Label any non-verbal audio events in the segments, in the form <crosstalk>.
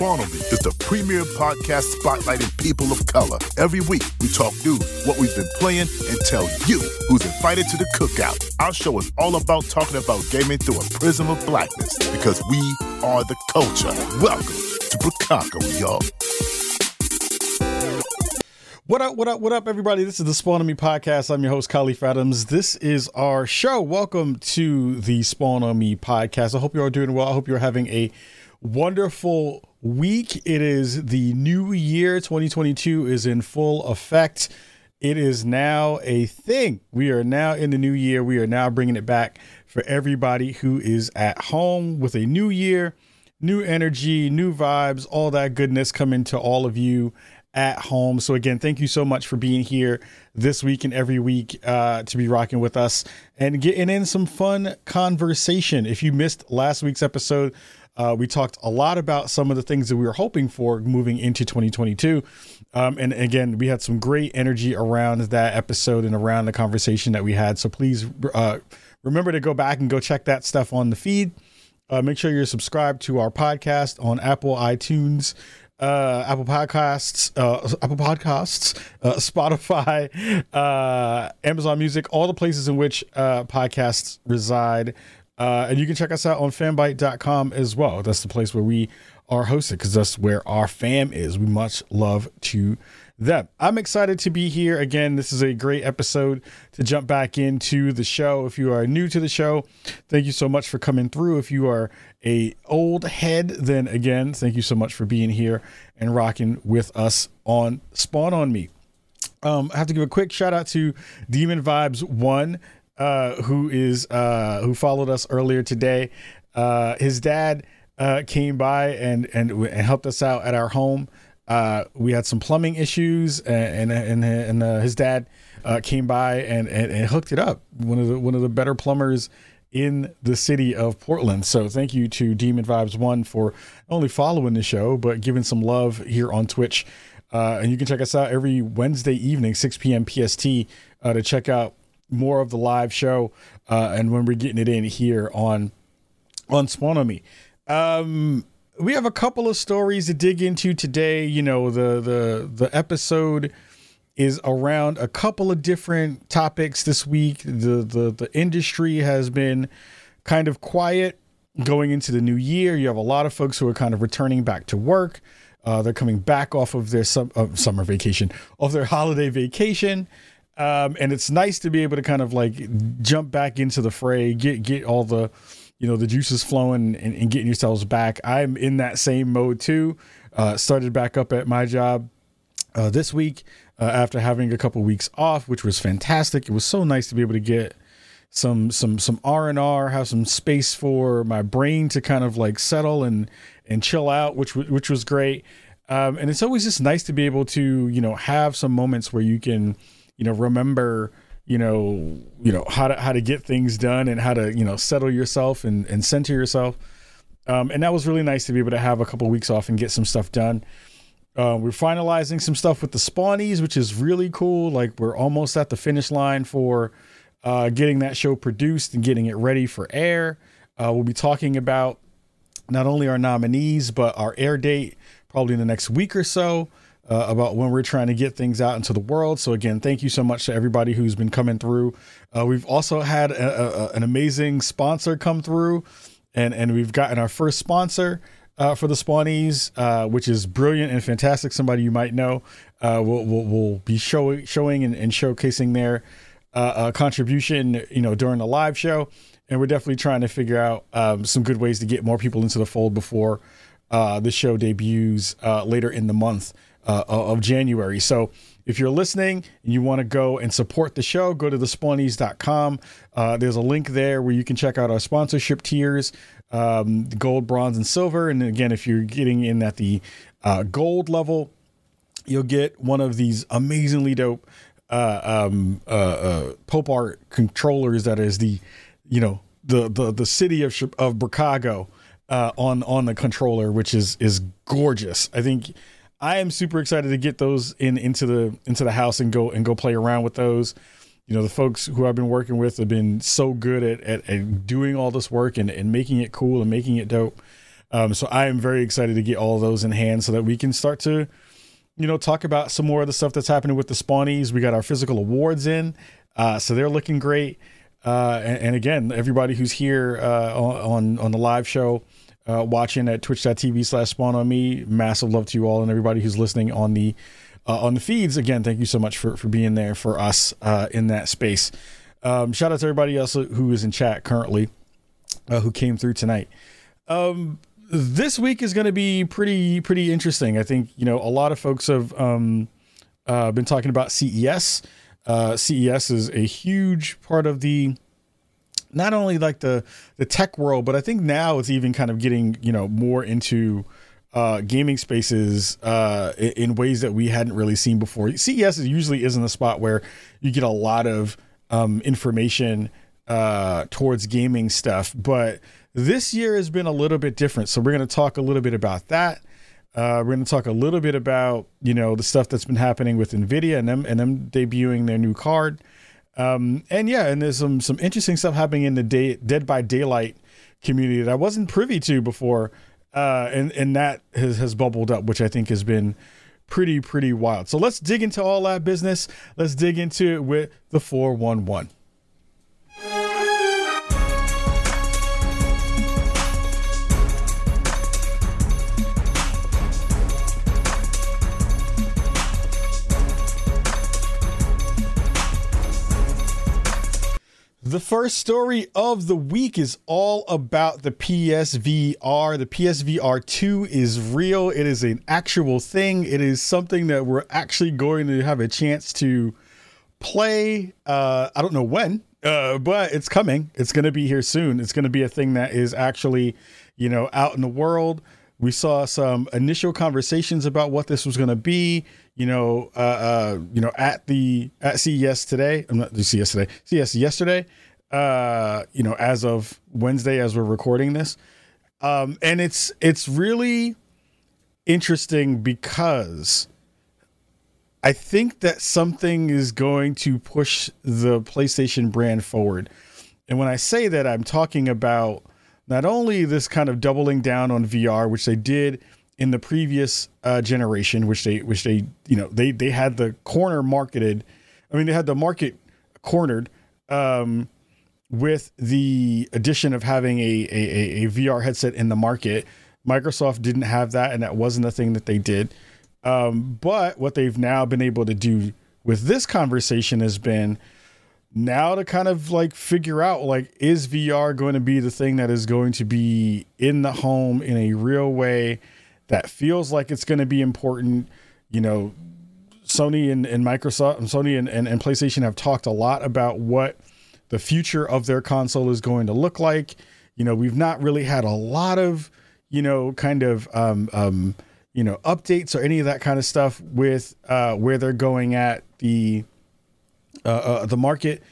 Spawn on Me is the premier podcast spotlighting people of color. Every week, we talk news, what we've been playing, and tell you who's invited to the cookout. Our show is all about talking about gaming through a prism of blackness because we are the culture. Welcome to Bricago, y'all. What up, what up, what up, everybody? This is the Spawn on Me podcast. I'm your host, Khalif Adams. This is our show. Welcome to the Spawn on Me podcast. I hope you're all doing well. I hope you're having a wonderful week. It is the new year. 2022 is in full effect. It is now a thing. We are now in the new year. We are now bringing it back for everybody who is at home with a new year, new energy, new vibes, all that goodness coming to all of you at home. So again, thank you so much for being here this week and every week uh, to be rocking with us and getting in some fun conversation. If you missed last week's episode, uh, we talked a lot about some of the things that we were hoping for moving into 2022. Um, and again, we had some great energy around that episode and around the conversation that we had. So please uh, remember to go back and go check that stuff on the feed. Uh, make sure you're subscribed to our podcast on Apple, iTunes, uh, Apple Podcasts, uh, Apple Podcasts, uh, Spotify, uh, Amazon Music, all the places in which uh, podcasts reside. Uh, and you can check us out on fanbyte.com as well. That's the place where we are hosted because that's where our fam is. We much love to them. I'm excited to be here again. This is a great episode to jump back into the show. If you are new to the show, thank you so much for coming through. If you are a old head, then again, thank you so much for being here and rocking with us on Spawn on Me. Um, I have to give a quick shout out to Demon Vibes One, uh, who is uh, who followed us earlier today. Uh, his dad uh, came by and, and and helped us out at our home. Uh, we had some plumbing issues, and and and, and uh, his dad came by and, and, and hooked it up. One of the one of the better plumbers in the city of Portland. So thank you to Demon Vibes One for not only following the show but giving some love here on Twitch. And you can check us out every Wednesday evening, 6 p.m. PST, to check out more of the live show uh, and when we're getting it in here on on Spawn on Me. Um, we have a couple of stories to dig into today. You know, the the the episode is around a couple of different topics this week. The the the industry has been kind of quiet going into the new year. You have a lot of folks who are kind of returning back to work. Uh, they're coming back off of their sum, uh, summer vacation, of their holiday vacation. Um, and it's nice to be able to kind of like jump back into the fray, get get all the you know the juices flowing and, and getting yourselves back. I'm in that same mode too. Uh, started back up at my job uh, this week uh, after having a couple weeks off, which was fantastic. It was so nice to be able to get some some some R and R, have some space for my brain to kind of like settle and and chill out, which which was great. Um, and it's always just nice to be able to you know have some moments where you can you know remember you know, you know how to how to get things done and how to you know settle yourself and and center yourself. Um, and that was really nice to be able to have a couple of weeks off and get some stuff done. Uh, we're finalizing some stuff with the Spawnies, which is really cool. Like we're almost at the finish line for uh, getting that show produced and getting it ready for air. Uh, we'll be talking about not only our nominees but our air date probably in the next week or so uh, about when we're trying to get things out into the world. So again, thank you so much to everybody who's been coming through. Uh, we've also had a, a, an amazing sponsor come through, and and we've gotten our first sponsor. Uh, for the Spawnies, uh, which is brilliant and fantastic. Somebody you might know uh, will will will be showing showing and, and showcasing their uh, contribution, you know, during the live show. And we're definitely trying to figure out um, some good ways to get more people into the fold before the show debuts later in the month uh, of January. So if you're listening and you want to go and support the show, go to thespawnies.com. Uh, there's a link there where you can check out our sponsorship tiers um, gold, bronze, and silver. And again, if you're getting in at the uh, gold level, you'll get one of these amazingly dope uh, um, uh, uh, Pope Art controllers that is the, you know, the the the city of of Bricago uh, on on the controller, which is is gorgeous. I think I am super excited to get those in into the into the house and go and go play around with those. You know, the folks who I've been working with have been so good at, at, at doing all this work and, and making it cool and making it dope. Um, so I am very excited to get all those in hand so that we can start to, you know, talk about some more of the stuff that's happening with the Spawnies. We got our physical awards in, uh, so they're looking great. Uh, and, and, again, everybody who's here uh, on on the live show, uh, watching at twitch.tv slash spawn on me, massive love to you all, and everybody who's listening on the uh, on the feeds. Again, thank you so much for for being there for us uh, in that space. Um, shout out to everybody else who is in chat currently, who came through tonight. Um, this week is going to be pretty pretty interesting. I think you know a lot of folks have um, uh, been talking about CES. Uh, CES is a huge part of the not only like the the tech world, but I think now it's even kind of getting you know more into uh, gaming spaces uh, in, ways that we hadn't really seen before. CES is usually isn't a spot where you get a lot of um, information uh, towards gaming stuff, but this year has been a little bit different. So we're going to talk a little bit about that. Uh, we're going to talk a little bit about you know the stuff that's been happening with Nvidia and them and them debuting their new card. Um, and yeah, and there's some some interesting stuff happening in the day, Dead by Daylight community that I wasn't privy to before, uh, and and that has has bubbled up, which I think has been pretty pretty wild. So let's dig into all that business. Let's dig into it with the four one one. The first story of the week is all about the PSVR. The PSVR 2 is real. It is an actual thing. It is something that we're actually going to have a chance to play. Uh, I don't know when, uh, but it's coming. It's going to be here soon. It's going to be a thing that is actually, you know, out in the world. We saw some initial conversations about what this was going to be you know, uh, uh, you know, at the at CES today. I'm not CES today. CES yesterday. Uh, you know, as of Wednesday, as we're recording this, um, and it's it's really interesting because I think that something is going to push the PlayStation brand forward. And when I say that, I'm talking about not only this kind of doubling down on VR, which they did in the previous uh, generation, which they which they you know they they had the corner marketed. I mean, they had the market cornered um, with the addition of having a, a, a VR headset in the market. Microsoft didn't have that, and that wasn't a thing that they did. Um, but what they've now been able to do with this conversation has been now to kind of like figure out like is VR going to be the thing that is going to be in the home in a real way that feels like it's going to be important. You know, Sony and, and Microsoft, Sony and, and, and PlayStation have talked a lot about what the future of their console is going to look like. You know, we've not really had a lot of, you know, kind of, um, um, you know, updates or any of that kind of stuff with uh, where they're going at the uh, uh, the market.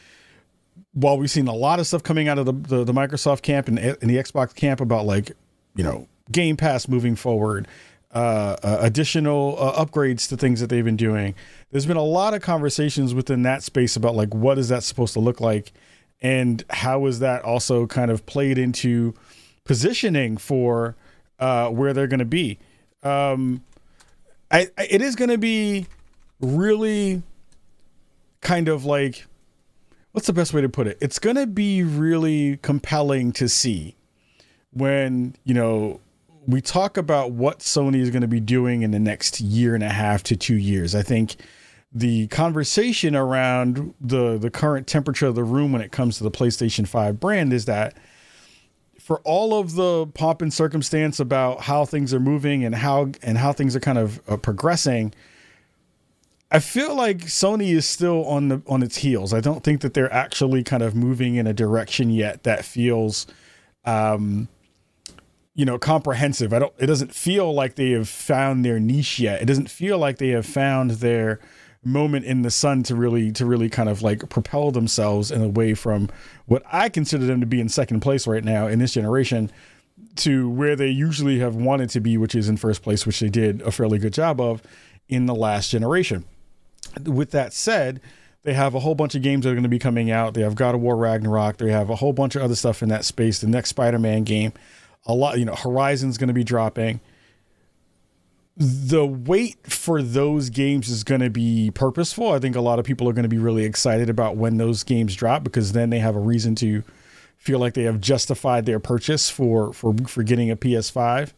While we've seen a lot of stuff coming out of the, the, the Microsoft camp and, and the Xbox camp about like, you know, Game Pass moving forward, uh, uh, additional uh, upgrades to things that they've been doing. There's been a lot of conversations within that space about like what is that supposed to look like, and how is that also kind of played into positioning for uh, where they're going to be. Um, I, I it is going to be really kind of like what's the best way to put it? It's going to be really compelling to see when you know we talk about what Sony is going to be doing in the next year and a half to two years. I think the conversation around the the current temperature of the room when it comes to the PlayStation 5 brand is that for all of the pomp and circumstance about how things are moving and how and how things are kind of uh, progressing, I feel like Sony is still on the on its heels. I don't think that they're actually kind of moving in a direction yet that feels um, you know comprehensive. I don't it doesn't feel like they have found their niche yet. It doesn't feel like they have found their moment in the sun to really to really kind of like propel themselves in away from what i consider them to be in second place right now in this generation to where they usually have wanted to be which is in first place which they did a fairly good job of in the last generation with that said they have a whole bunch of games that are going to be coming out they have god of war ragnarok they have a whole bunch of other stuff in that space the next spider-man game a lot, you know, Horizon's going to be dropping. The wait for those games is going to be purposeful. I think a lot of people are going to be really excited about when those games drop because then they have a reason to feel like they have justified their purchase for for for getting a PS5.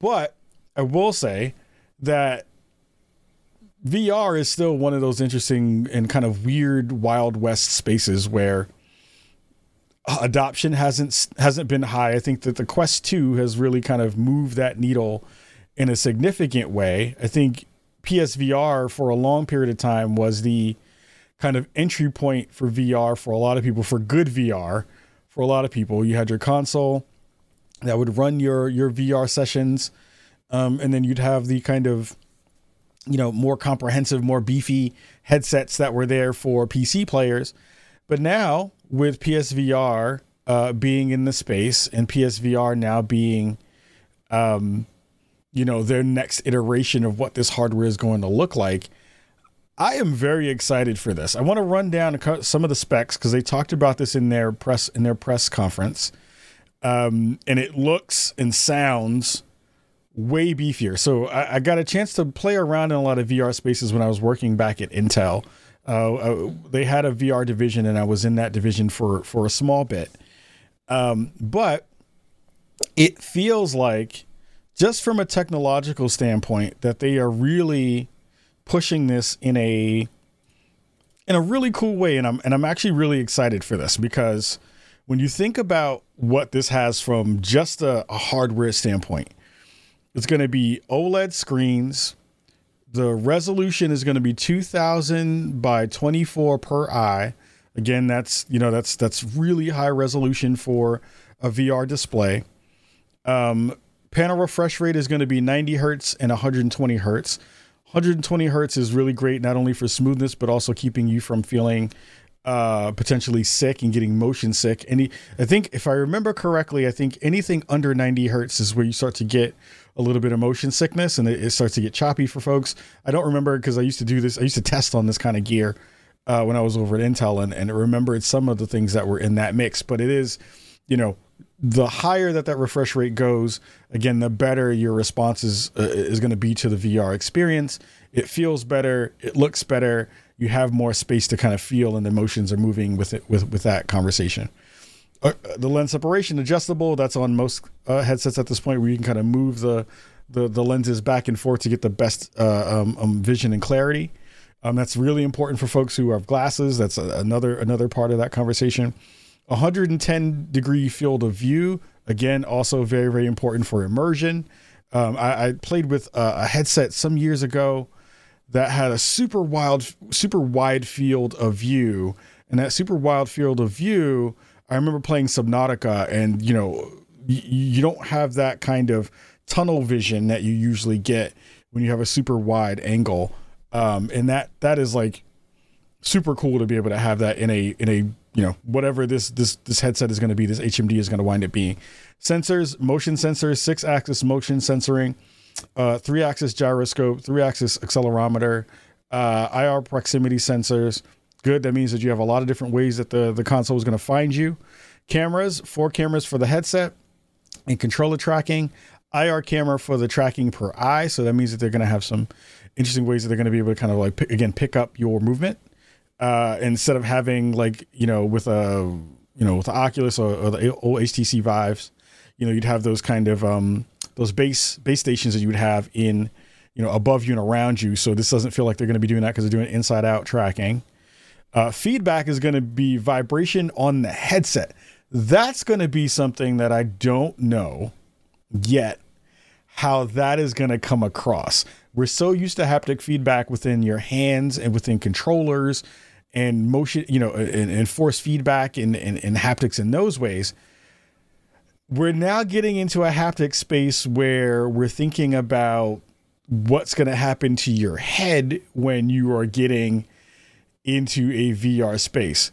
But I will say that VR is still one of those interesting and kind of weird Wild West spaces where adoption hasn't hasn't been high. I think that the Quest 2 has really kind of moved that needle in a significant way. I think PSVR for a long period of time was the kind of entry point for VR for a lot of people for good VR for a lot of people. You had your console that would run your your VR sessions um, and then you'd have the kind of you know more comprehensive more beefy headsets that were there for pc players. But now with psvr uh, being in the space and psvr now being um, you know their next iteration of what this hardware is going to look like i am very excited for this. I want to run down some of the specs because they talked about this in their press in their press conference. Um, and it looks and sounds way beefier. So I, I, got a chance to play around in a lot of VR spaces when I was working back at Intel. Uh, uh, they had a VR division, and I was in that division for for a small bit. Um, but it feels like, just from a technological standpoint, that they are really pushing this in a in a really cool way, and I'm and I'm actually really excited for this because when you think about what this has from just a, a hardware standpoint it's going to be OLED screens. The resolution is going to be 2000 by 24 per eye. Again, that's you know that's that's really high resolution for a VR display. Um, panel refresh rate is going to be 90 hertz and 120 hertz. 120 hertz is really great not only for smoothness but also keeping you from feeling uh, potentially sick and getting motion sick. Any, I think if I remember correctly, I think anything under 90 hertz is where you start to get a little bit of motion sickness and it, it starts to get choppy for folks. I don't remember because I used to do this. I used to test on this kind of gear uh, when I was over at Intel and, and remembered some of the things that were in that mix. But it is, you know, the higher that that refresh rate goes, again, the better your response is, uh, is going to be to the VR experience. It feels better. It looks better. You have more space to kind of feel, and the emotions are moving with it with with that conversation. Uh, the lens separation adjustable. That's on most uh, headsets at this point, where you can kind of move the the, the lenses back and forth to get the best uh, um, um, vision and clarity. Um, that's really important for folks who have glasses. That's a, another another part of that conversation. 110 degree field of view. Again, also very very important for immersion. Um, I, I, played with a, a headset some years ago that had a super wild super wide field of view, and that super wide field of view I remember playing Subnautica, and you know, y- you don't have that kind of tunnel vision that you usually get when you have a super wide angle, um, and that that is like super cool to be able to have that in a in a you know whatever this this this headset is going to be. This HMD is going to wind up being sensors, motion sensors, six axis motion sensoring, uh, three axis gyroscope, three axis accelerometer, uh, IR proximity sensors Good. That means that you have a lot of different ways that the, the console is going to find you. Cameras, four cameras for the headset and controller tracking. IR camera for the tracking per eye. So that means that they're going to have some interesting ways that they're going to be able to kind of like, pick, again, pick up your movement. Uh, instead of having like, you know, with a, you know, with the Oculus or, or the old HTC Vives, you know, you'd have those kind of, um, those base base stations that you would have in, you know, above you and around you. So this doesn't feel like they're going to be doing that because they're doing inside out tracking. Uh, feedback is going to be vibration on the headset. That's going to be something that I don't know yet how that is going to come across. We're so used to haptic feedback within your hands and within controllers and motion, you know, and, and force feedback and, and, and haptics in those ways. We're now getting into a haptic space where we're thinking about what's going to happen to your head when you are getting into a VR space.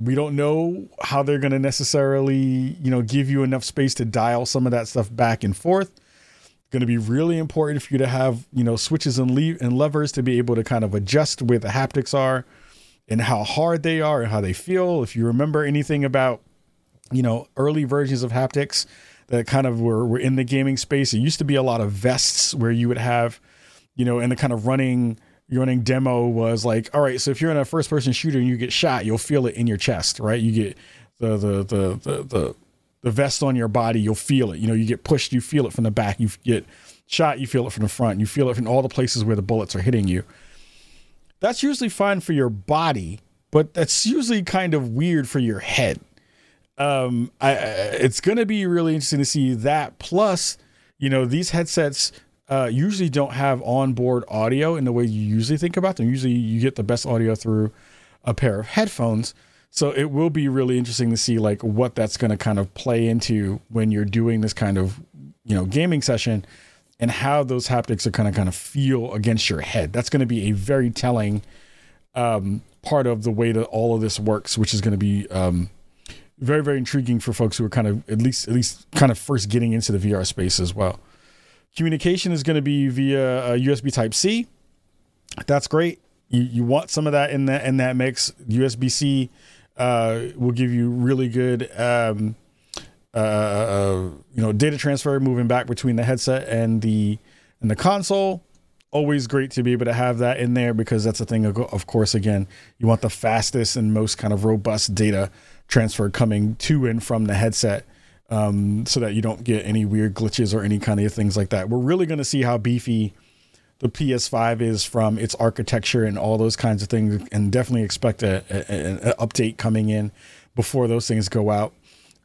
We don't know how they're going to necessarily, you know, give you enough space to dial some of that stuff back and forth. It's going to be really important for you to have, you know, switches and le- and levers to be able to kind of adjust where the haptics are and how hard they are and how they feel. If you remember anything about, you know, early versions of haptics, that kind of were, were in the gaming space. It used to be a lot of vests where you would have, you know, and the kind of running running demo was like, all right, so if you're in a first person shooter and you get shot, you'll feel it in your chest, right? You get the the the the the, the vest on your body, you'll feel it. You know, you get pushed, you feel it from the back. You get shot, you feel it from the front. You feel it from all the places where the bullets are hitting you. That's usually fine for your body, but that's usually kind of weird for your head. Um, I, it's going to be really interesting to see that. Plus, you know, these headsets uh, usually don't have onboard audio in the way you usually think about them. Usually, you get the best audio through a pair of headphones. So it will be really interesting to see like what that's going to kind of play into when you're doing this kind of you know gaming session and how those haptics are kind of kind of feel against your head. That's going to be a very telling um, part of the way that all of this works, which is going to be um, very very intriguing for folks who are kind of at least at least kind of first getting into the VR space as well. Communication is going to be via USB Type C. That's great. You, you want some of that in that in that mix. USB C uh, will give you really good um, uh, uh, you know data transfer moving back between the headset and the and the console. Always great to be able to have that in there because that's a thing. Of course, again, you want the fastest and most kind of robust data transfer coming to and from the headset um, so that you don't get any weird glitches or any kind of things like that. We're really going to see how beefy the PS5 is from its architecture and all those kinds of things, and definitely expect a, an update coming in before those things go out.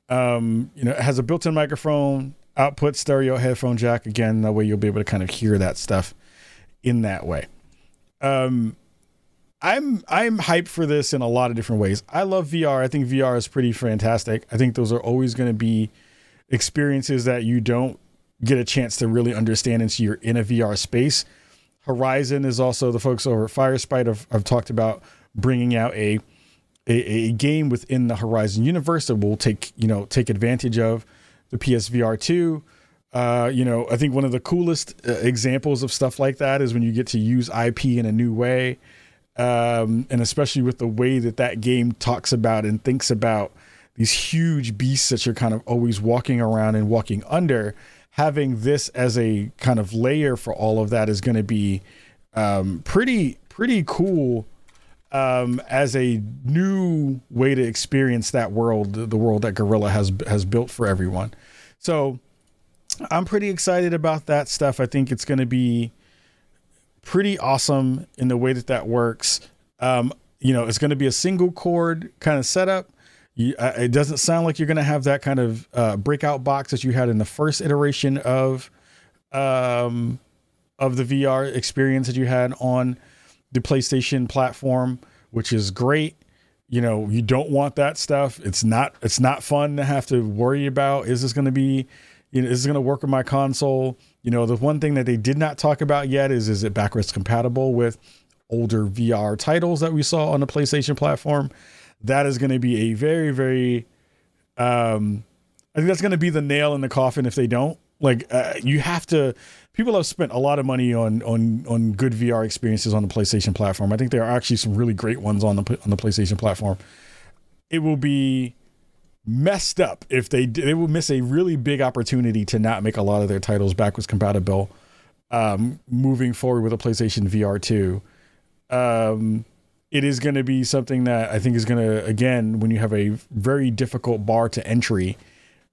Um, you know, it has a built-in microphone, output stereo headphone jack. Again, that way you'll be able to kind of hear that stuff in that way. Um, I'm I'm hyped for this in a lot of different ways. I love VR. I think VR is pretty fantastic. I think those are always going to be experiences that you don't get a chance to really understand until you're in a VR space. Horizon is also the folks over at Firesprite have, have talked about bringing out a, a, a game within the Horizon universe that will take you know take advantage of the PSVR two. Uh, you know, I think one of the coolest uh, examples of stuff like that is when you get to use IP in a new way um, and especially with the way that that game talks about and thinks about these huge beasts that you're kind of always walking around and walking under. Having this as a kind of layer for all of that is going to be um, pretty pretty cool um, as a new way to experience that world, the world that Guerrilla has has built for everyone. So I'm pretty excited about that stuff. I think it's going to be pretty awesome in the way that that works. Um, you know, it's going to be a single cord kind of setup. You, uh, it doesn't sound like you're going to have that kind of uh, breakout box that you had in the first iteration of um, of the VR experience that you had on the PlayStation platform, which is great. You know, you don't want that stuff. It's not it's not fun to have to worry about. Is this going to be, you know, is this going to work with my console? You know, the one thing that they did not talk about yet is is it backwards compatible with older VR titles that we saw on the PlayStation platform? That is going to be a very very um I think that's going to be the nail in the coffin if they don't. Like uh, you have to people have spent a lot of money on on on good VR experiences on the PlayStation platform. I think there are actually some really great ones on the on the PlayStation platform. It will be messed up if they they will miss a really big opportunity to not make a lot of their titles backwards compatible um, moving forward with a PlayStation VR 2. Um, it is going to be something that I think is going to again when you have a very difficult bar to entry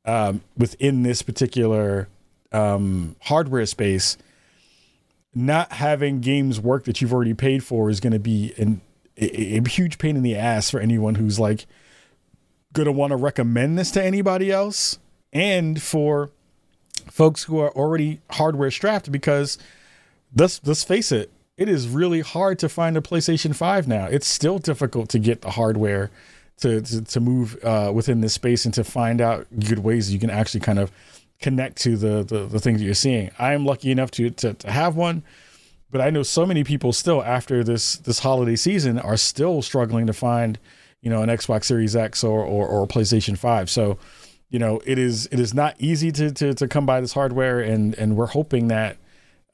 um, within this particular um, hardware space. Not having games work that you've already paid for is going to be an, a, a huge pain in the ass for anyone who's like going to want to recommend this to anybody else and for folks who are already hardware strapped because let's let's face it it is really hard to find a PlayStation 5 now. It's still difficult to get the hardware to to, to move uh, within this space and to find out good ways you can actually kind of connect to the the, the things that you're seeing. I am lucky enough to, to to have one, but I know so many people still after this this holiday season are still struggling to find you know, an Xbox Series X or, or, or PlayStation 5. So, you know, it is it is not easy to, to, to come by this hardware and, and we're hoping that,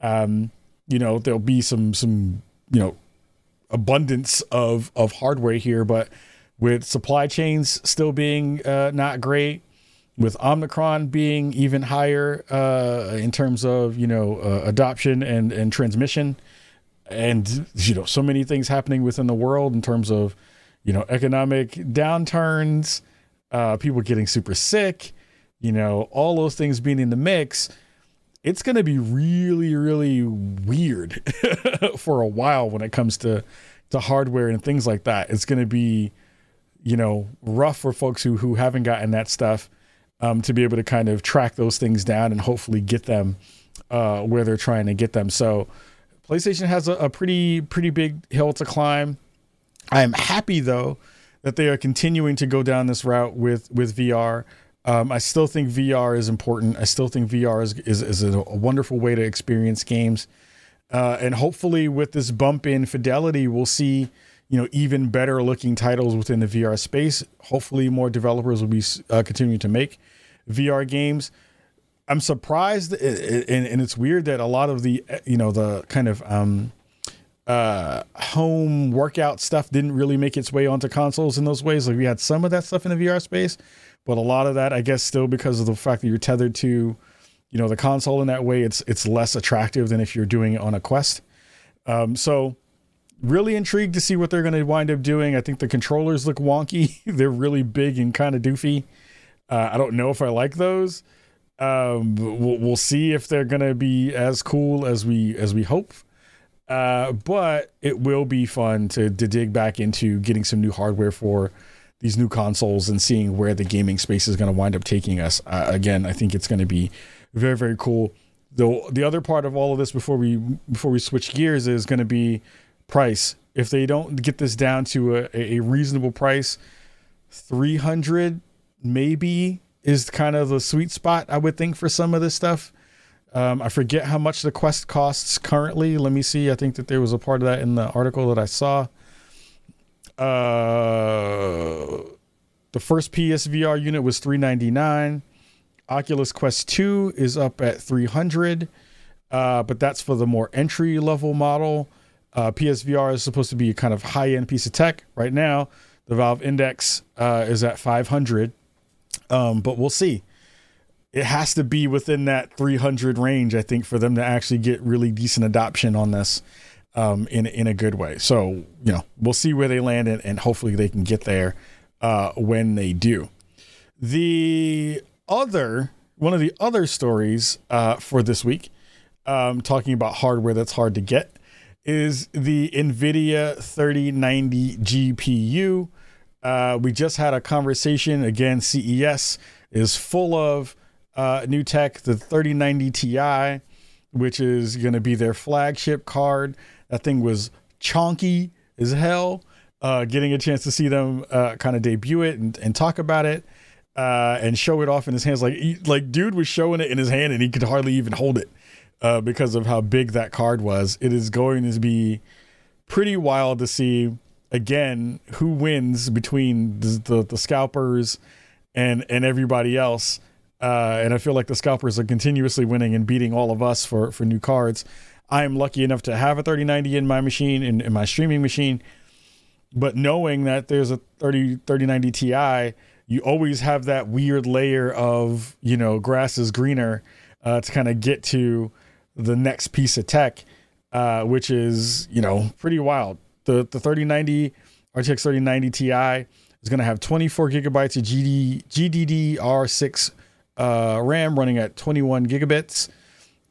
um, you know, there'll be some, some, you know, abundance of, of hardware here, but with supply chains still being uh, not great, with Omicron being even higher uh, in terms of you know uh, adoption and and transmission, and you know so many things happening within the world in terms of you know economic downturns, uh, people getting super sick, you know all those things being in the mix. It's going to be really, really weird <laughs> for a while when it comes to to hardware and things like that. It's going to be, you know, rough for folks who who haven't gotten that stuff um, to be able to kind of track those things down and hopefully get them uh, where they're trying to get them. So, PlayStation has a, a pretty pretty big hill to climb. I am happy though that they are continuing to go down this route with with VR. Um, I still think VR is important. I still think VR is is, is a, a wonderful way to experience games. Uh, and hopefully, with this bump in fidelity, we'll see you know even better looking titles within the VR space. Hopefully, more developers will be uh, continuing to make VR games. I'm surprised, and, and, it's weird that a lot of the you know the kind of um, uh, home workout stuff didn't really make its way onto consoles in those ways. Like we had some of that stuff in the VR space, but a lot of that, I guess, still because of the fact that you're tethered to you know the console in that way it's it's less attractive than if you're doing it on a quest. Um, so really intrigued to see what they're going to wind up doing. I think the controllers look wonky. <laughs> They're really big and kind of doofy. Uh, i don't know if i like those. Um, we'll, we'll see if they're going to be as cool as we as we hope uh, but it will be fun to, to dig back into getting some new hardware for these new consoles and seeing where the gaming space is going to wind up taking us. Uh, again, I think it's going to be very very cool. The the other part of all of this before we before we switch gears is going to be price. If they don't get this down to a, a reasonable price, three hundred maybe is kind of the sweet spot I would think for some of this stuff. Um, I forget how much the Quest costs currently. Let me see. I think that there was a part of that in the article that I saw. Uh, the first PSVR unit was 399. Oculus Quest 2 is up at 300, uh, but that's for the more entry level model. Uh, PSVR is supposed to be a kind of high end piece of tech. Right now, the Valve Index uh, is at 500, um, but we'll see. It has to be within that 300 range, I think, for them to actually get really decent adoption on this um, in in a good way. So you know, we'll see where they land, and, and hopefully they can get there uh, when they do. The other one of the other stories uh, for this week, um, talking about hardware that's hard to get, is the NVIDIA 3090 GPU. Uh, we just had a conversation again. CES is full of uh, new tech. The 3090 Ti, which is going to be their flagship card. That thing was chonky as hell. Uh, getting a chance to see them uh, kind of debut it and, and talk about it uh, and show it off in his hands. Like he, like dude was showing it in his hand and he could hardly even hold it uh, because of how big that card was. It is going to be pretty wild to see again who wins between the the, the scalpers and and everybody else. Uh, and I feel like the scalpers are continuously winning and beating all of us for for new cards. I am lucky enough to have a 3090 in my machine in, in my streaming machine, but knowing that there's a 30 3090 Ti you always have that weird layer of you know grass is greener uh, to kind of get to the next piece of tech, uh, which is you know pretty wild. The the 3090 RTX 3090 Ti is going to have 24 gigabytes of GD, GDDR6 uh, RAM running at 21 gigabits.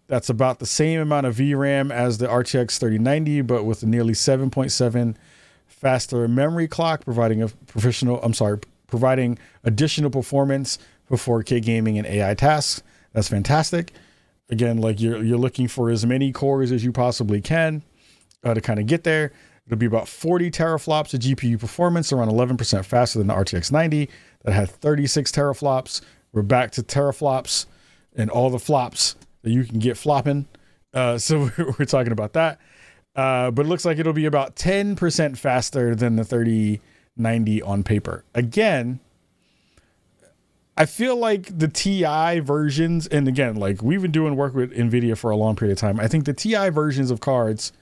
That's about the same amount of VRAM as the RTX 3090, but with a nearly 7.7 faster memory clock, providing a professional. I'm sorry, providing additional performance for 4K gaming and AI tasks. That's fantastic. Again, like you're you're looking for as many cores as you possibly can uh, to kind of get there. It'll be about 40 teraflops of GPU performance, around 11% faster than the RTX 90 that had 36 teraflops. We're back to teraflops and all the flops that you can get flopping. Uh, so <laughs> we're talking about that. Uh, but it looks like it'll be about 10% faster than the 3090 on paper. Again, I feel like the TI versions, and again, like we've been doing work with NVIDIA for a long period of time. I think the TI versions of cards,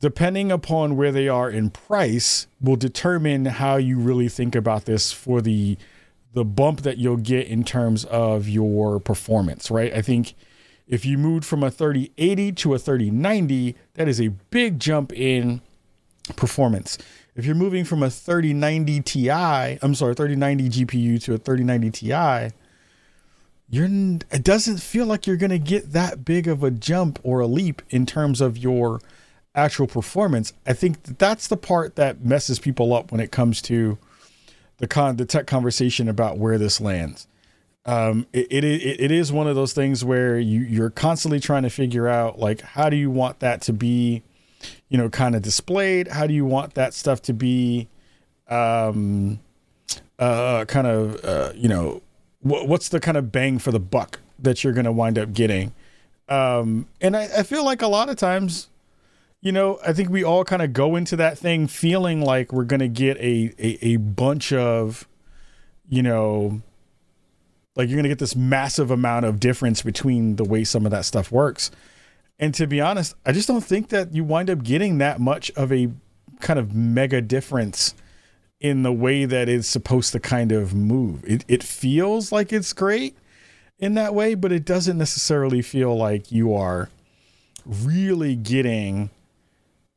depending upon where they are in price, will determine how you really think about this for the the bump that you'll get in terms of your performance, right? I think if you moved from a 3080 to a 3090, that is a big jump in performance. If you're moving from a 3090 Ti, I'm sorry, 3090 GPU to a 3090 Ti, you're it doesn't feel like you're going to get that big of a jump or a leap in terms of your actual performance. I think that that's the part that messes people up when it comes to the con the tech conversation about where this lands. Um, it, it, it is one of those things where you you're constantly trying to figure out like how do you want that to be, you know, kind of displayed? How do you want that stuff to be, um, uh, kind of uh, you know, wh- what's the kind of bang for the buck that you're going to wind up getting? Um, and I, I feel like a lot of times you know, I think we all kind of go into that thing feeling like we're going to get a, a, a bunch of, you know, like you're going to get this massive amount of difference between the way some of that stuff works. And to be honest, I just don't think that you wind up getting that much of a kind of mega difference in the way that it's supposed to kind of move. It, it feels like it's great in that way, but it doesn't necessarily feel like you are really getting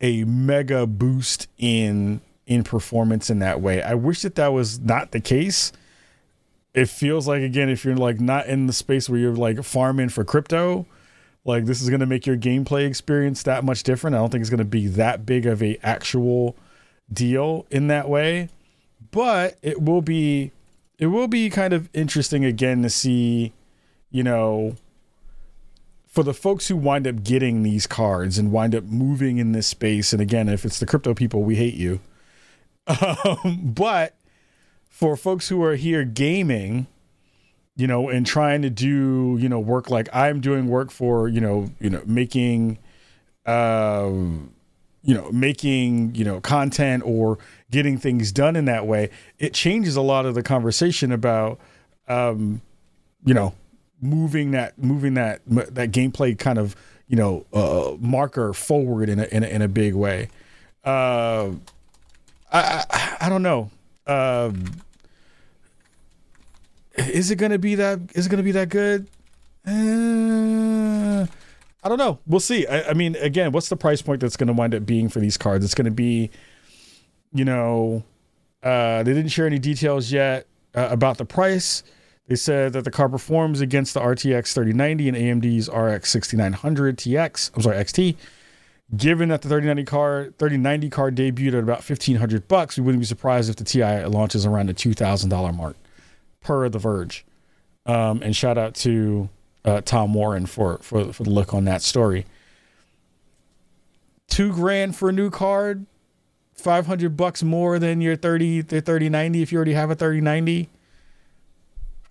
a mega boost in in performance in that way. I wish that that was not the case. It feels like again if you're like not in the space where you're like farming for crypto, like this is going to make your gameplay experience that much different. I don't think it's going to be that big of a actual deal in that way, but it will be it will be kind of interesting again to see, you know, for the folks who wind up getting these cards and wind up moving in this space, and again, if it's the crypto people, we hate you. <laughs> Um, but for folks who are here gaming, you know, and trying to do, you know, work like I'm doing work for, you know, you know, making, uh, you know, making, you know, content or getting things done in that way, it changes a lot of the conversation about, um, you know, moving that moving that that gameplay kind of you know uh, marker forward in a, in a in a big way. Uh, I, I, I don't know. Uh, is it gonna be that? Is it gonna be that good? Uh, I don't know. We'll see. I, I, mean, again, what's the price point that's gonna wind up being for these cards? It's gonna be, you know, uh, they didn't share any details yet uh, about the price. They said that the car performs against the RTX 3090 and AMD's RX 6900 TX. I'm sorry, XT. Given that the 3090 car 3090 car debuted at about 1500 bucks, we wouldn't be surprised if the TI launches around the $2000 mark, per The Verge. Um, and shout out to uh, Tom Warren for, for for the look on that story. Two grand for a new card, 500 bucks more than your 30 the 3090 if you already have a 3090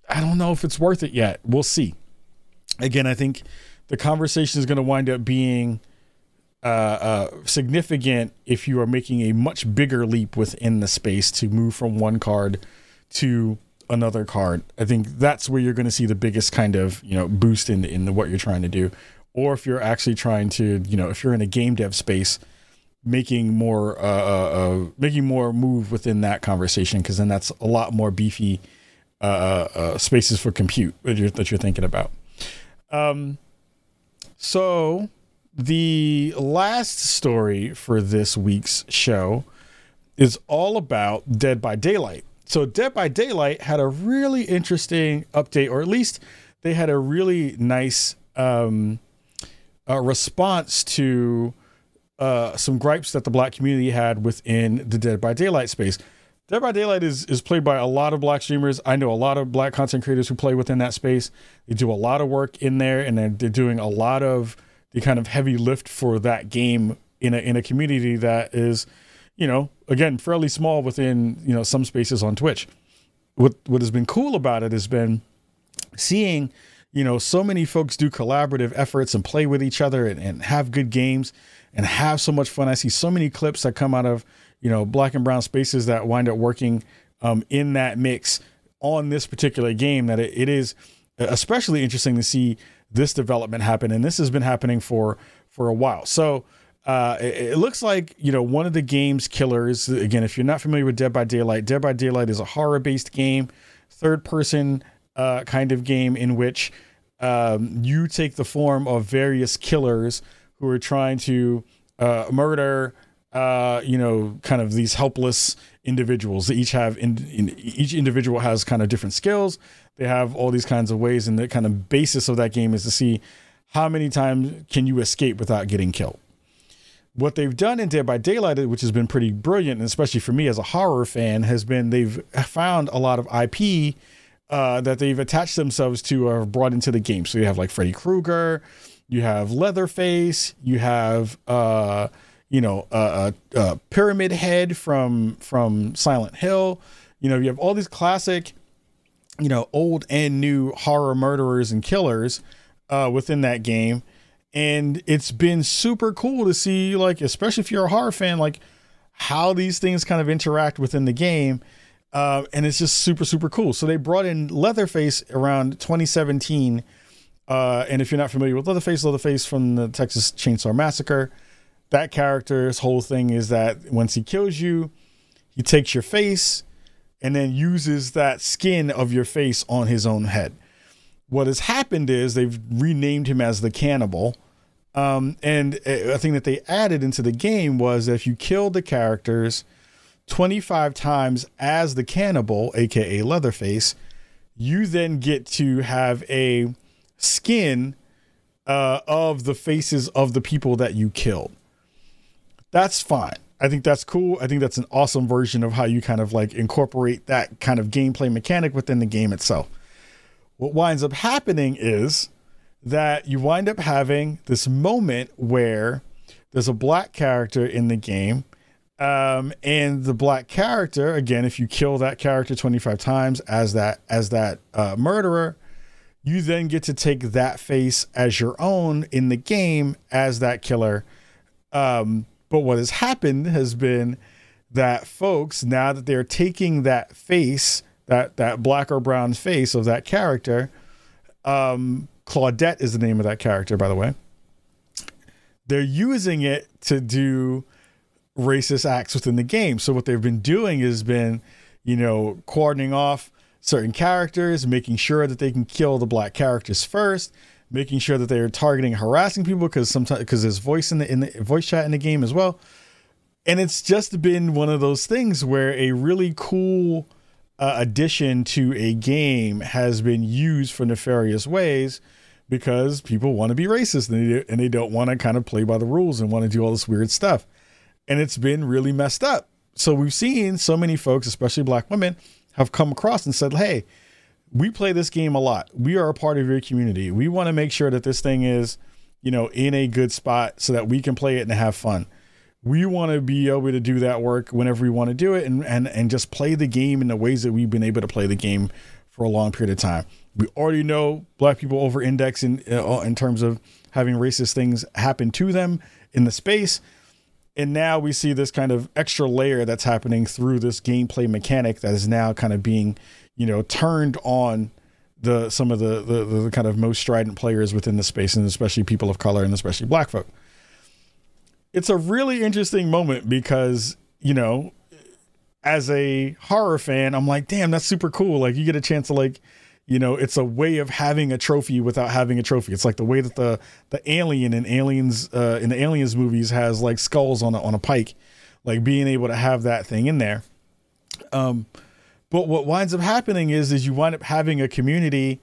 I don't know if it's worth it yet. We'll see. Again, I think the conversation is going to wind up being uh, uh, significant if you are making a much bigger leap within the space to move from one card to another card. I think that's where you're going to see the biggest kind of you know boost in in the, what you're trying to do, or if you're actually trying to you know if you're in a game dev space, making more uh, uh, uh making more move within that conversation because then that's a lot more beefy uh, spaces for compute that you're, that you're thinking about. Um, so the last story for this week's show is all about Dead by Daylight. So Dead by Daylight had a really interesting update, or at least they had a really nice um, uh, response to uh, some gripes that the black community had within the Dead by Daylight space. Dead by Daylight is is played by a lot of black streamers. I know a lot of black content creators who play within that space. They do a lot of work in there, and they're, they're doing a lot of the kind of heavy lift for that game in a in a community that is, you know, again fairly small within you know some spaces on Twitch. What what has been cool about it has been seeing you know so many folks do collaborative efforts and play with each other and, and have good games and have so much fun. I see so many clips that come out of you know black and brown spaces that wind up working um, in that mix on this particular game that it, it is especially interesting to see this development happen. And this has been happening for for a while. So uh, it, it, looks like you know one of the game's killers again if you're not familiar with dead by daylight dead by daylight is a horror based game third person uh, kind of game in which um, you take the form of various killers who are trying to uh, murder, uh, you know, kind of these helpless individuals. They each have in, in, each individual has kind of different skills. They have all these kinds of ways, and the kind of basis of that game is to see how many times can you escape without getting killed. What they've done in Dead by Daylight, which has been pretty brilliant, and especially for me as a horror fan, has been they've found a lot of IP uh, that they've attached themselves to or brought into the game. So you have like Freddy Krueger, you have Leatherface, you have uh, you know a, a, a Pyramid Head from from Silent Hill. You know you have all these classic, you know, old and new horror murderers and killers uh, within that game, and it's been super cool to see like especially if you're a horror fan like how these things kind of interact within the game uh, and it's just super super cool. So they brought in Leatherface around 2017. Uh, and if you're not familiar with Leatherface, Leatherface from the Texas Chainsaw Massacre, that character's whole thing is that once he kills you, he takes your face and then uses that skin of your face on his own head. What has happened is they've renamed him as the cannibal. Um, and a thing that they added into the game was that if you killed the characters, 25 times as the cannibal, aka Leatherface, you then get to have a skin uh, of the faces of the people that you killed. That's fine. I think that's cool. I think that's an awesome version of how you kind of like incorporate that kind of gameplay mechanic within the game itself. What winds up happening is that you wind up having this moment where there's a black character in the game um, and the black character, again, if you kill that character 25 times as that as that uh, murderer, you then get to take that face as your own in the game as that killer. Um, but what has happened has been that folks, now that they're taking that face, that that black or brown face of that character, um, Claudette is the name of that character, by the way. They're using it to do racist acts within the game. So what they've been doing has been, you know, cordoning off certain characters, making sure that they can kill the black characters first, making sure that they are targeting harassing people because sometimes because there's voice in the in the voice chat in the game as well. And it's just been one of those things where a really cool uh, addition to a game has been used for nefarious ways because people want to be racist and they, and they don't want to kind of play by the rules and want to do all this weird stuff and it's been really messed up. So we've seen so many folks, especially black women, have come across and said, "Hey, we play this game a lot. We are a part of your community. We want to make sure that this thing is, you know, in a good spot so that we can play it and have fun. We want to be able to do that work whenever we want to do it and and and just play the game in the ways that we've been able to play the game for a long period of time. We already know black people over index in uh, in terms of having racist things happen to them in the space and now we see this kind of extra layer that's happening through this gameplay mechanic that is now kind of being you know turned on the some of the, the the, kind of most strident players within the space and especially people of color and especially black folk. It's a really interesting moment because you know as a horror fan i'm like damn that's super cool. Like you get a chance to like you know it's a way of having a trophy without having a trophy. It's like the way that the the alien in aliens uh in the aliens movies has like skulls on a, on a pike like being able to have that thing in there. Um but what winds up happening is is you wind up having a community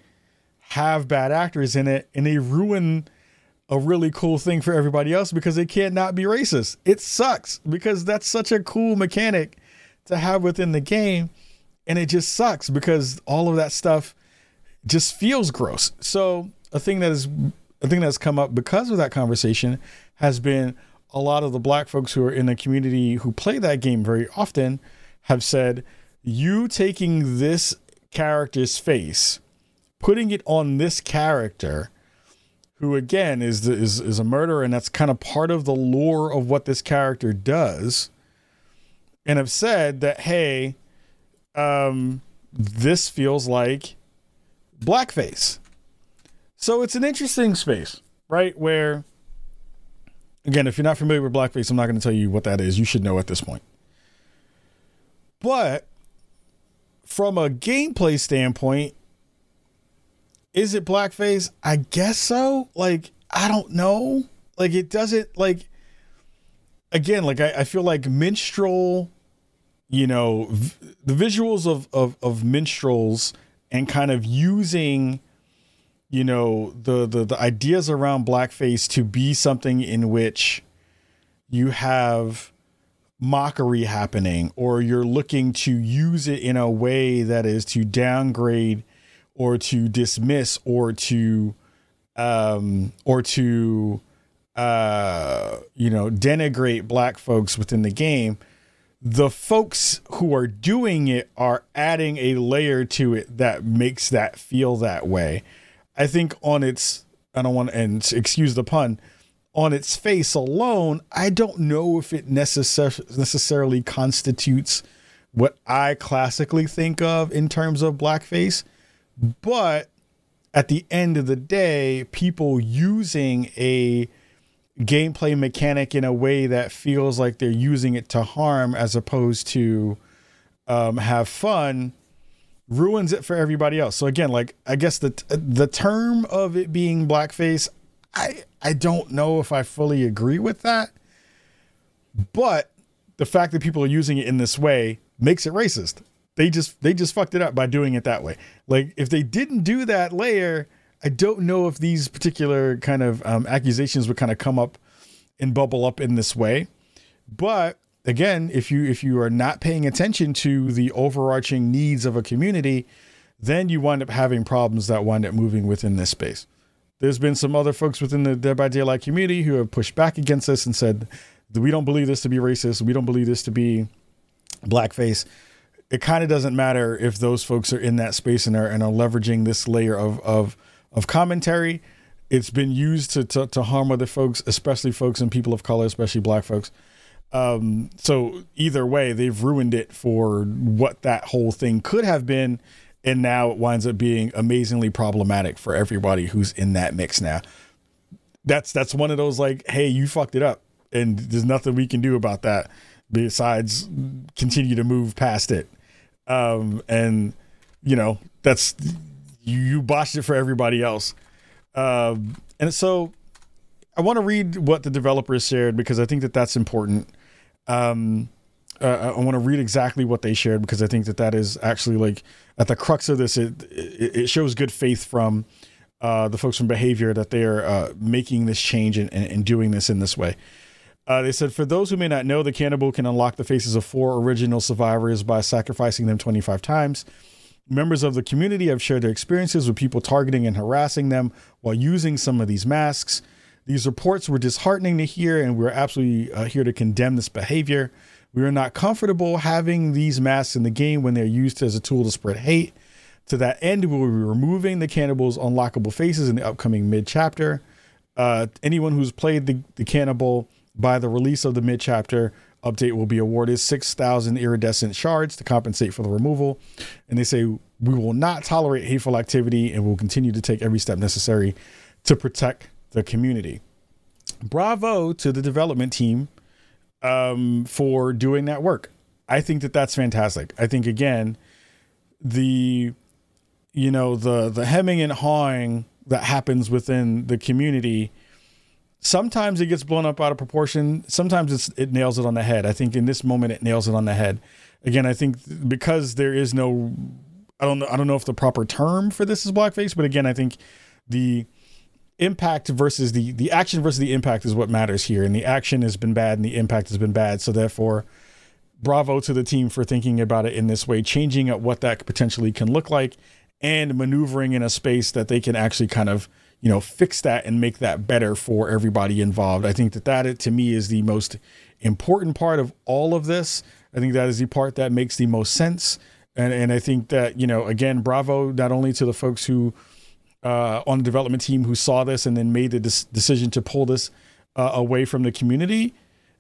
have bad actors in it and they ruin a really cool thing for everybody else because they can't not be racist it sucks because that's such a cool mechanic to have within the game and it just sucks because all of that stuff just feels gross. So a thing that is a thing that's come up because of that conversation has been a lot of the black folks who are in the community who play that game very often have said you taking this character's face putting it on this character who again is the, is is a murderer and that's kind of part of the lore of what this character does and have said that hey um this feels like blackface. So it's an interesting space, right? Where, again, if you're not familiar with blackface, I'm not going to tell you what that is. You should know at this point. But from a gameplay standpoint, is it blackface? I guess so. Like, I don't know. Like, it doesn't, like, again, like, I, I feel like minstrel, you know, v- the visuals of, of, of minstrels and kind of using, you know, the, the, the ideas around blackface to be something in which you have mockery happening or you're looking to use it in a way that is to downgrade or to dismiss or to um or to uh you know denigrate black folks within the game the folks who are doing it are adding a layer to it that makes that feel that way. I think on its i don't want and excuse the pun on its face alone, I don't know if it necessar- necessarily constitutes what I classically think of in terms of blackface. But at the end of the day, people using a gameplay mechanic in a way that feels like they're using it to harm as opposed to um, have fun ruins it for everybody else. So again, like I guess the the term of it being blackface, I I don't know if I fully agree with that. But the fact that people are using it in this way makes it racist. They just they just fucked it up by doing it that way. Like if they didn't do that layer, I don't know if these particular kind of um, accusations would kind of come up and bubble up in this way. But again, if you if you are not paying attention to the overarching needs of a community, then you wind up having problems that wind up moving within this space. There's been some other folks within the Dead by Daylight community who have pushed back against this and said, we don't believe this to be racist. We don't believe this to be blackface. It kind of doesn't matter if those folks are in that space and are, and are leveraging this layer of, of, of commentary. It's been used to, to, to harm other folks, especially folks and people of color, especially black folks. Um, so either way, they've ruined it for what that whole thing could have been and now it winds up being amazingly problematic for everybody who's in that mix now. That's that's one of those like, hey, you fucked it up, and there's nothing we can do about that besides continue to move past it. Um, and you know that's you, you botched it for everybody else. Um, and so I want to read what the developers shared because I think that that's important. Um, uh, I want to read exactly what they shared because I think that that is actually like at the crux of this. It it, shows good faith from uh, the folks from Behaviour that they are uh, making this change and, and, and, doing this in this way. Uh, they said, for those who may not know, the cannibal can unlock the faces of four original survivors by sacrificing them 25 times. Members of the community have shared their experiences with people targeting and harassing them while using some of these masks. These reports were disheartening to hear, and we're absolutely uh, here to condemn this behavior. We are not comfortable having these masks in the game when they're used as a tool to spread hate. To that end, we will be removing the cannibals' unlockable faces in the upcoming mid chapter. Uh, anyone who's played the, the cannibal by the release of the mid chapter update will be awarded 6,000 iridescent shards to compensate for the removal. And they say, we will not tolerate hateful activity and will continue to take every step necessary to protect the community. Bravo to the development team um, for doing that work. I think that that's fantastic. I think again, the you know the the hemming and hawing that happens within the community sometimes it gets blown up out of proportion sometimes it nails it on the head i think in this moment it nails it on the head again i think because there is no i don't know i don't know if the proper term for this is blackface but again i think the impact versus the the action versus the impact is what matters here. And the action has been bad and the impact has been bad. So therefore bravo to the team for thinking about it in this way changing up what that potentially can look like and maneuvering in a space that they can actually kind of you know fix that and make that better for everybody involved. I think that that to me is the most important part of all of this. I think that is the part that makes the most sense. And and i think that you know again bravo not only to the folks who uh, on the development team who saw this and then made the des- decision to pull this uh, away from the community.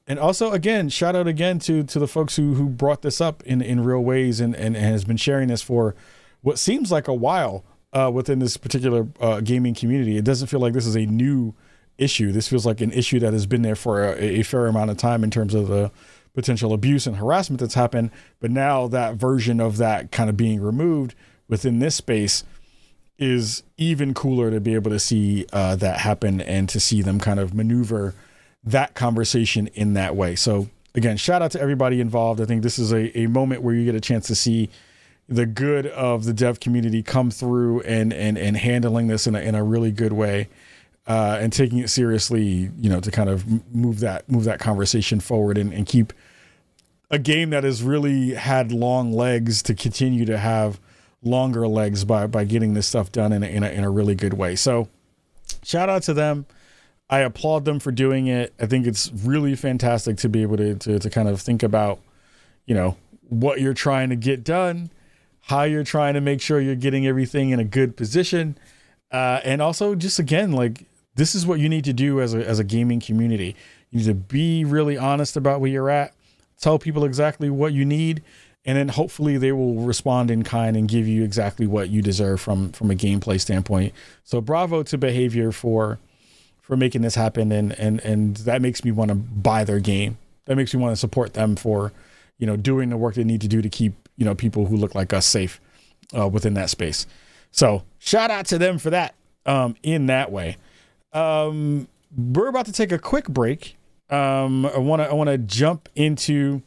And also, again, shout out again to to the folks who who brought this up in in real ways and and, and has been sharing this for what seems like a while uh, within this particular uh, gaming community. It doesn't feel like this is a new issue. This feels like an issue that has been there for a, a fair amount of time in terms of the potential abuse and harassment that's happened. But now that version of that kind of being removed within this space is even cooler to be able to see uh, that happen and to see them kind of maneuver that conversation in that way. So again, shout out to everybody involved. I think this is a, a moment where you get a chance to see the good of the dev community come through and and and handling this in a, in a really good way uh, and taking it seriously, you know, to kind of move that move that conversation forward and, and keep a game that has really had long legs to continue to have longer legs by by getting this stuff done in a, in a, in a really good way. So shout out to them. I applaud them for doing it. I think it's really fantastic to be able to, to, to kind of think about, you know, what you're trying to get done, how you're trying to make sure you're getting everything in a good position. Uh, and also just again, like this is what you need to do as a, as a gaming community. You need to be really honest about where you're at, tell people exactly what you need, and then hopefully they will respond in kind and give you exactly what you deserve from from a gameplay standpoint. So bravo to Behaviour for for making this happen and and and that makes me want to buy their game. That makes me want to support them for, you know, doing the work they need to do to keep, you know, people who look like us safe uh, within that space. So shout out to them for that um, in that way. Um, we're about to take a quick break. Um, I want to I want to jump into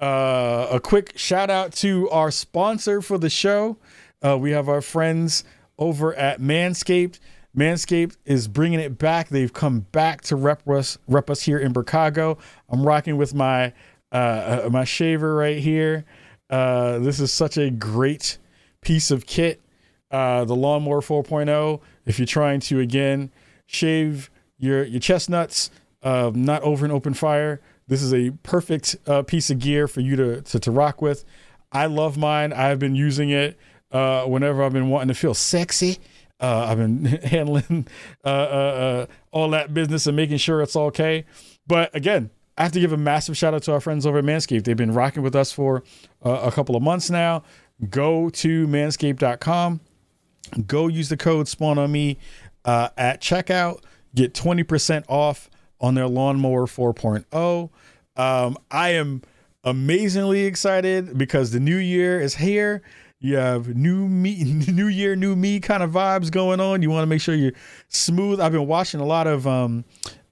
uh, a quick shout out to our sponsor for the show. Uh, we have our friends over at Manscaped. Manscaped is bringing it back. They've come back to rep us, rep us here in Chicago. I'm rocking with my uh, uh, my shaver right here. Uh, this is such a great piece of kit. Uh, the Lawnmower 4.0. If you're trying to again shave your your chestnuts, uh, not over an open fire, this is a perfect uh, piece of gear for you to, to to rock with. I love mine. I've been using it whenever I've been wanting to feel sexy. Uh, I've been <laughs> handling uh, uh, uh, all that business and making sure it's okay. But again, I have to give a massive shout out to our friends over at Manscaped. They've been rocking with us for uh, a couple of months now. Go to manscaped.com. Go use the code spawn on me uh, at checkout. Get 20% off on their lawnmower 4.0. Um, I am amazingly excited because the new year is here you have new me, <laughs> new year, new me kind of vibes going on. You want to make sure you're smooth. I've been watching a lot of um,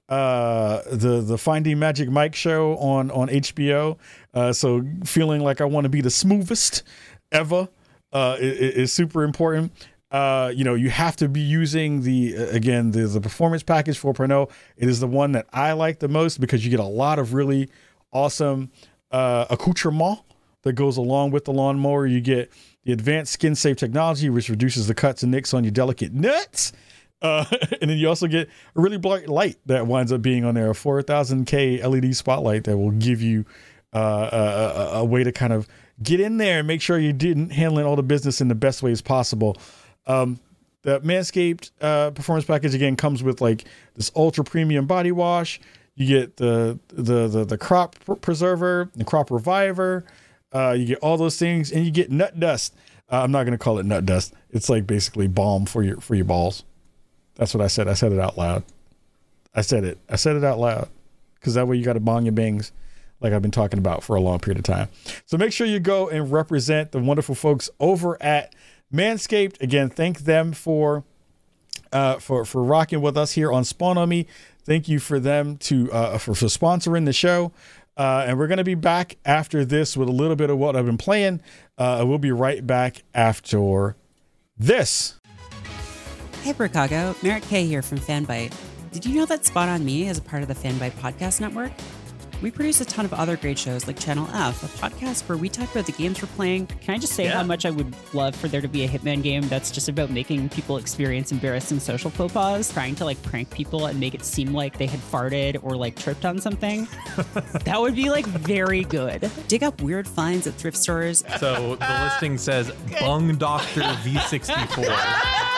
uh, the the Finding Magic Mike show on on HBO. Uh, so feeling like I want to be the smoothest ever uh, is, is super important. Uh, you know, you have to be using the again the the performance package 4.0. It is the one that I like the most because you get a lot of really awesome uh, accoutrement that goes along with the lawnmower. You get the advanced skin safe technology, which reduces the cuts and nicks on your delicate nuts. Uh, <laughs> and then you also get a really bright light that winds up being on there, a 4000K LED spotlight that will give you uh, a, a, way to kind of get in there and make sure you didn't handling all the business in the best ways possible. Um, the Manscaped uh, performance package again comes with like this ultra premium body wash. You get the the the, the crop preserver, the crop reviver. Uh, you get all those things, and you get nut dust. Uh, I'm not to call it nut dust. It's like basically balm for your for your balls. That's what I said. I said it out loud. I said it. I said it out loud because that way you got to bong your bangs, like I've been talking about for a long period of time. So make sure you go and represent the wonderful folks over at Manscaped. Again, thank them for uh, for for rocking with us here on Spawn on Me. Thank you for them to uh, for, for sponsoring the show. Uh, and we're going to be back after this with a little bit of what I've been playing. Uh, we'll be right back after this. Hey, Chicago. Merritt K here from Fanbyte. Did you know that Spawn on Me is a part of the Fanbyte Podcast Network? We produce a ton of other great shows like Channel F, a podcast where we talk about the games we're playing. Can I just say yeah. how much I would love for there to be a Hitman game that's just about making people experience embarrassing social faux pas, trying to like prank people and make it seem like they had farted or like tripped on something? <laughs> that would be like very good. Dig up weird finds at thrift stores. So the listing says <laughs> Bung Doctor V64. <laughs>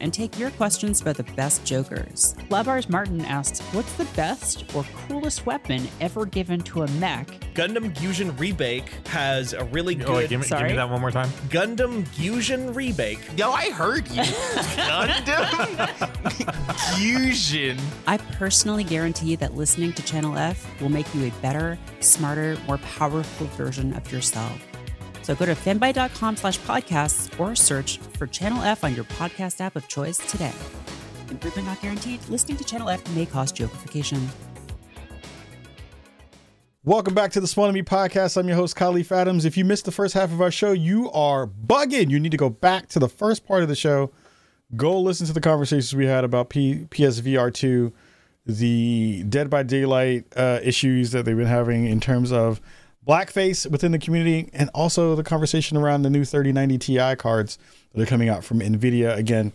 and take your questions about the best jokers. Labars Martin asks, What's the best or coolest weapon ever given to a mech? Gundam Fusion Rebake has a really good. Oh, wait, give me, give me that one more time. Gundam Fusion Rebake. Yo, I heard you. Gundam <laughs> Fusion. I personally guarantee that listening to Channel F will make you a better, smarter, more powerful version of yourself. So go to fanbyte.com slash podcasts or search for Channel F on your podcast app of choice today. Improvement not guaranteed. Listening to Channel F may cause jokeification. Welcome back to the Spawn on Me podcast. I'm your host, Kahlief Adams. If you missed the first half of our show, you are bugging. You need to go back to the first part of the show. Go listen to the conversations we had about P- PSVR 2, the Dead by Daylight uh, issues that they've been having in terms of blackface within the community, and also the conversation around the new 3090 Ti cards that are coming out from NVIDIA. Again,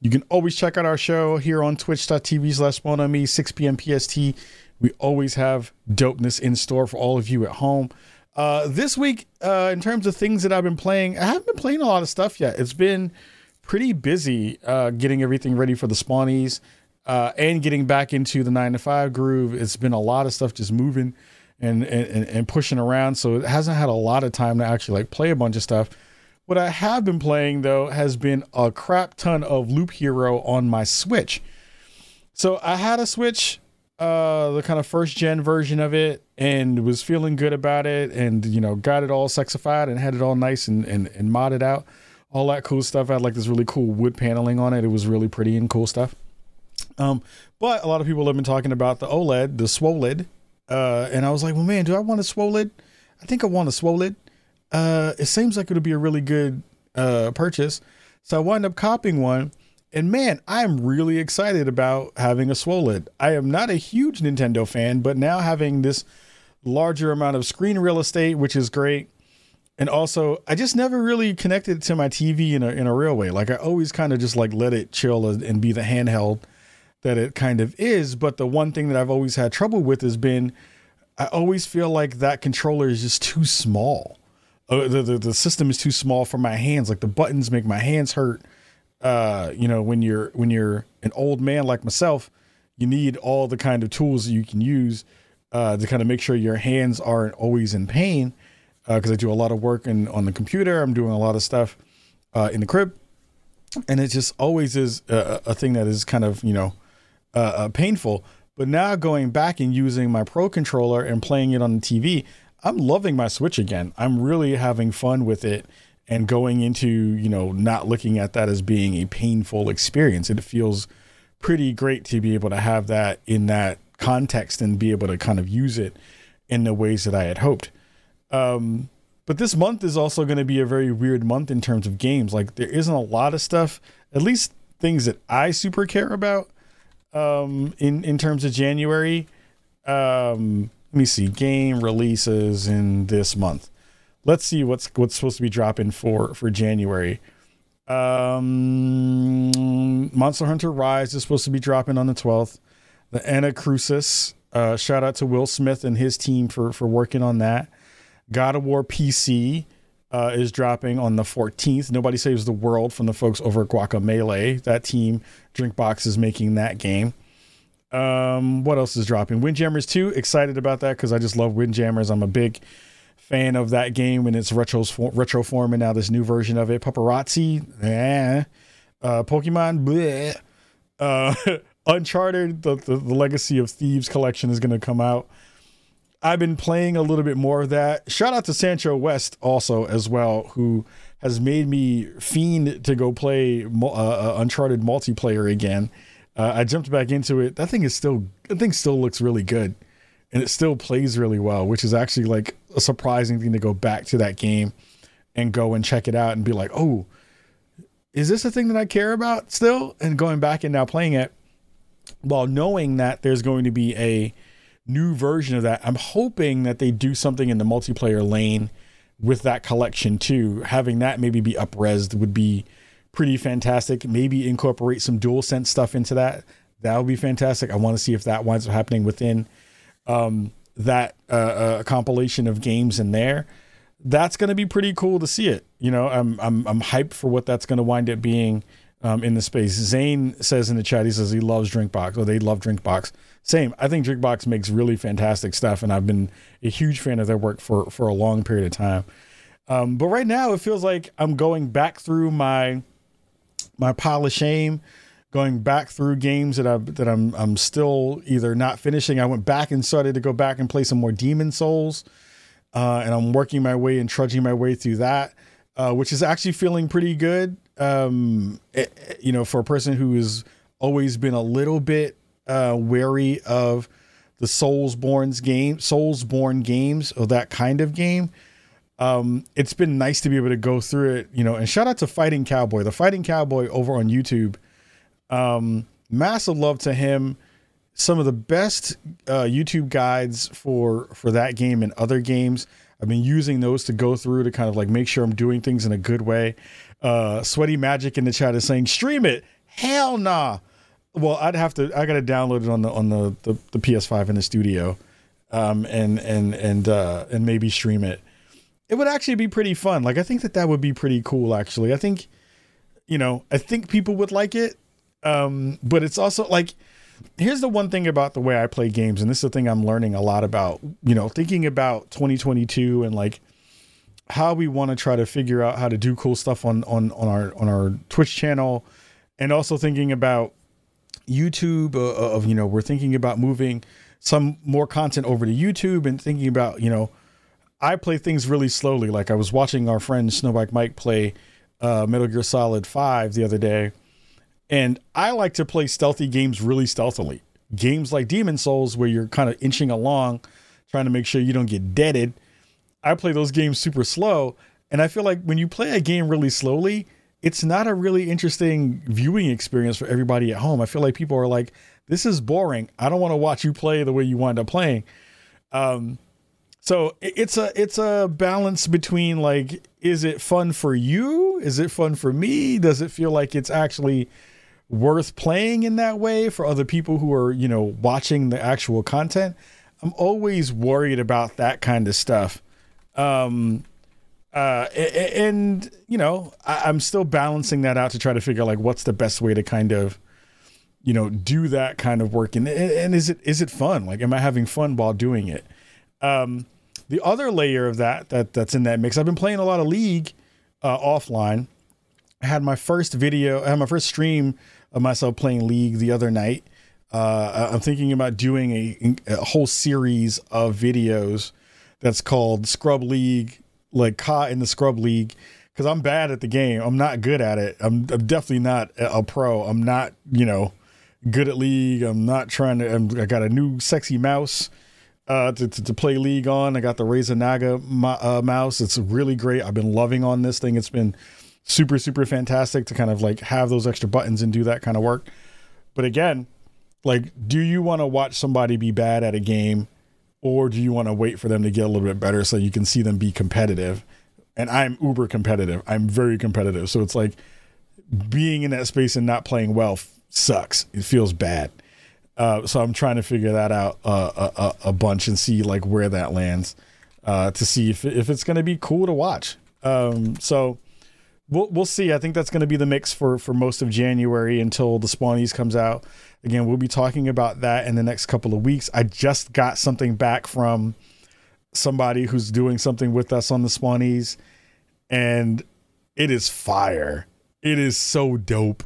you can always check out our show here on twitch.tv slash me, 6 p.m. PST. We always have dopeness in store for all of you at home. Uh, this week, uh, in terms of things that I've been playing, I haven't been playing a lot of stuff yet. It's been pretty busy uh, getting everything ready for the spawnies uh, and getting back into the nine to five groove. It's been a lot of stuff just moving and, and and pushing around, so it hasn't had a lot of time to actually like play a bunch of stuff. What I have been playing though has been a crap ton of Loop Hero on my Switch. So I had a Switch, uh, the kind of first gen version of it, and was feeling good about it, and you know, got it all sexified and had it all nice and and, and modded out, all that cool stuff. I had like this really cool wood paneling on it. It was really pretty and cool stuff. Um, but a lot of people have been talking about the OLED, the SWOLED, uh, and I was like, well, man, do I want a SWOLED? I think I want a SWOLED. Uh, it seems like it would be a really good uh, purchase. So I wound up copying one. And man, I'm really excited about having a SWOLED. I am not a huge Nintendo fan, but now having this larger amount of screen real estate, which is great. And also, I just never really connected to my TV in a in a real way. Like I always kind of just like let it chill and be the handheld that it kind of is. But the one thing that I've always had trouble with has been I always feel like that controller is just too small. Uh, the, the the system is too small for my hands. Like the buttons make my hands hurt. Uh, you know, when you're when you're an old man like myself, you need all the kind of tools that you can use uh, to kind of make sure your hands aren't always in pain. Because I do a lot of work in, on the computer, I'm doing a lot of stuff uh, in the crib, and it just always is a, a thing that is kind of you know uh, uh, painful. But now going back and using my Pro controller and playing it on the TV, I'm loving my Switch again. I'm really having fun with it and going into, you know, not looking at that as being a painful experience. It feels pretty great to be able to have that in that context and be able to kind of use it in the ways that I had hoped. Um, but this month is also going to be a very weird month in terms of games. Like there isn't a lot of stuff, at least things that I super care about um, in in terms of January. Um, let me see game releases in this month. Let's see what's what's supposed to be dropping for for January. Um, Monster Hunter Rise is supposed to be dropping on the 12th. The Anacrusis. Uh, shout out to Will Smith and his team for for working on that. God of War PC uh, is dropping on the 14th. Nobody Saves the World from the folks over at Guacamelee. That team, Drinkbox, is making that game. Um, what else is dropping? Windjammers 2. Excited about that because I just love Windjammers. I'm a big fan of that game and its retro retro form and now this new version of it. Paparazzi, eh. Uh, Pokemon, bleh. Uh, <laughs> Uncharted, the, the, the Legacy of Thieves collection is going to come out. I've been playing a little bit more of that. Shout out to Sancho West also as well, who has made me fiend to go play uh, uh, Uncharted multiplayer again. Uh, I jumped back into it. That thing is still, that thing still looks really good, and it still plays really well, which is actually like a surprising thing to go back to that game and go and check it out and be like, oh, is this a thing that I care about still? And going back and now playing it, while knowing that there's going to be a new version of that. I'm hoping that they do something in the multiplayer lane with that collection too. Having that maybe be upresed would be pretty fantastic. Maybe incorporate some dual sense stuff into that. That would be fantastic. I want to see if that winds up happening within um, that uh, uh, compilation of games in there. That's going to be pretty cool to see it. You know, I'm I'm I'm hyped for what that's going to wind up being um, in the space. Zane says in the chat, he says he loves Drinkbox, or they love Drinkbox. Same. I think Drinkbox makes really fantastic stuff, and I've been a huge fan of their work for for a long period of time. Um, but right now, it feels like I'm going back through my my pile of shame, going back through games that I that I'm I'm still either not finishing. I went back and started to go back and play some more Demon's Souls, uh, and I'm working my way and trudging my way through that, uh, which is actually feeling pretty good. Um, it, you know, for a person who has always been a little bit uh, wary of the Soulsborne's game, Soulsborne games, or that kind of game um, it's been nice to be able to go through it, you know, and shout out to Fighting Cowboy, the Fighting Cowboy over on YouTube. Um, massive love to him. Some of the best uh, YouTube guides for for that game and other games. I've been using those to go through to kind of like make sure I'm doing things in a good way. Uh, Sweaty Magic in the chat is saying, "Stream it." Hell nah. Well, I'd have to. I got to download it on the on the, the, the PS5 in the studio, um, and and and uh, and maybe stream it it would actually be pretty fun. Like I think that that would be pretty cool. Actually, I think, you know, I think people would like it. Um, but it's also like, here's the one thing about the way I play games, and this is the thing I'm learning a lot about. You know, thinking about 2022 and like how we want to try to figure out how to do cool stuff on on on our on our Twitch channel, and also thinking about YouTube. Uh, of you know, we're thinking about moving some more content over to YouTube, and thinking about you know I play things really slowly. Like I was watching our friend Snowbike Mike play uh, Metal Gear Solid 5 the other day, and I like to play stealthy games really stealthily. Games like Demon's Souls, where you're kind of inching along, trying to make sure you don't get deaded. I play those games super slow, and I feel like when you play a game really slowly, it's not a really interesting viewing experience for everybody at home. I feel like people are like, "This is boring. I don't want to watch you play the way you wind up playing." Um, so it's a it's a balance between like is it fun for you? Is it fun for me? Does it feel like it's actually worth playing in that way for other people who are, you know, watching the actual content? I'm always worried about that kind of stuff. Um uh and you know, I, I'm still balancing that out to try to figure out like what's the best way to kind of you know do that kind of work and and is it is it fun like am i having fun while doing it um the other layer of that that that's in that mix, I've been playing a lot of League uh, offline. I had my first video, I had my first stream of myself playing League the other night. Uh, I'm thinking about doing a, a, whole series of videos that's called Scrub League, like caught in the Scrub League, because I'm bad at the game. I'm not good at it. I'm, I'm definitely not a pro. I'm not, you know, good at League. I'm not trying to. I'm, I got a new sexy mouse uh, to, to, to, play League on. I got the Razer Naga uh, mouse. It's really great. I've been loving on this thing. It's been super, super fantastic to kind of like have those extra buttons and do that kind of work. But again, like, do you want to watch somebody be bad at a game or do you want to wait for them to get a little bit better so you can see them be competitive? And I'm uber competitive. I'm very competitive. So it's like being in that space and not playing well sucks. It feels bad. Uh, so I'm trying to figure that out uh, a, a, bunch and see like where that lands uh, to see if if it's going to be cool to watch. Um, so we'll we'll see. I think that's going to be the mix for for most of January until the Spawnies comes out. Again, we'll be talking about that in the next couple of weeks. I just got something back from somebody who's doing something with us on the Spawnies, and it is fire. It is so dope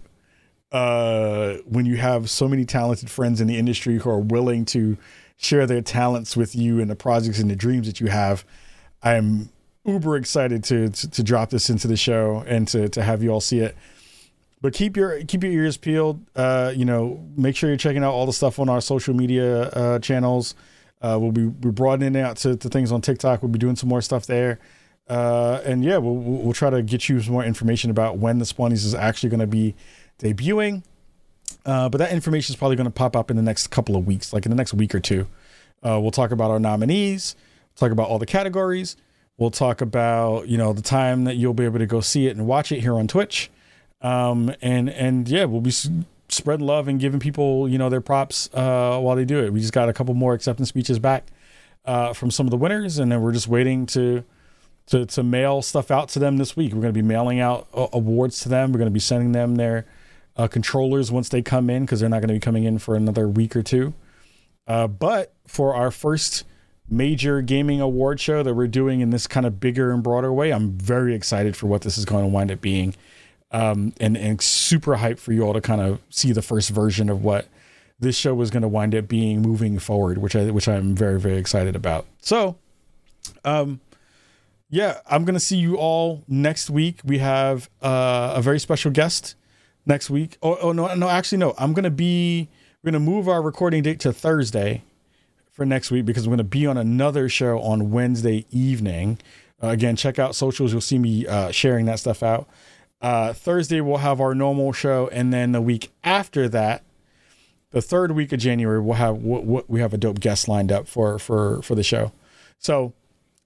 uh, when you have so many talented friends in the industry who are willing to share their talents with you and the projects and the dreams that you have, I'm uber excited to, to, to drop this into the show and to to have you all see it. But keep your keep your ears peeled. Uh, you know, make sure you're checking out all the stuff on our social media uh, channels. Uh, we'll be we're broadening out to, to things on TikTok. We'll be doing some more stuff there. Uh, and yeah, we'll, we'll try to get you some more information about when the Spawnies is actually going to be debuting. Uh, but that information is probably going to pop up in the next couple of weeks, like in the next week or two. Uh, we'll talk about our nominees, talk about all the categories. We'll talk about you know the time that you'll be able to go see it and watch it here on Twitch. Um, and and yeah, we'll be spreading love and giving people you know their props uh, while they do it. We just got a couple more acceptance speeches back uh, from some of the winners, and then we're just waiting to to to mail stuff out to them this week. We're going to be mailing out uh, awards to them. We're going to be sending them their uh, controllers once they come in because they're not going to be coming in for another week or two. Uh, but for our first major gaming award show that we're doing in this kind of bigger and broader way, I'm very excited for what this is going to wind up being. Um, and, and super hyped for you all to kind of see the first version of what this show was going to wind up being moving forward, which I which I'm very very excited about. So, um, yeah, I'm gonna see you all next week. We have uh, a very special guest next week. Oh, oh no, no, actually no. I'm gonna be we're gonna move our recording date to Thursday for next week because I'm gonna be on another show on Wednesday evening. Uh, again, check out socials. You'll see me uh, sharing that stuff out. Uh, Thursday we'll have our normal show, and then the week after that, the third week of January, we'll have we we have a dope guest lined up for for for the show. So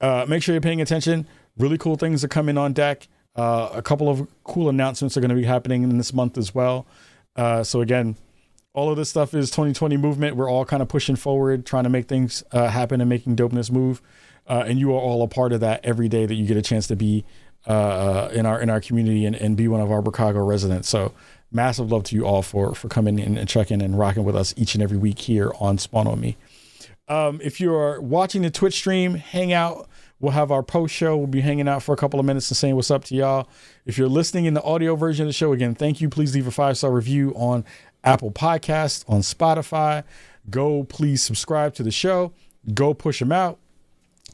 uh, make sure you're paying attention. Really cool things are coming on deck. Uh, a couple of cool announcements are going to be happening in this month as well. Uh, so again, all of this stuff is 2020 movement. We're all kind of pushing forward, trying to make things uh, happen and making dopeness move. Uh, and you are all a part of that every day that you get a chance to be uh, in our in our community and, and be one of our Chicago residents. So massive love to you all for for coming in and checking and rocking with us each and every week here on Spawn on Me. Um, if you're watching the Twitch stream, hang out. We'll have our post show. We'll be hanging out for a couple of minutes and saying what's up to y'all. If you're listening in the audio version of the show, again, thank you. Please leave a five star review on Apple Podcasts, on Spotify. Go, please subscribe to the show. Go push them out.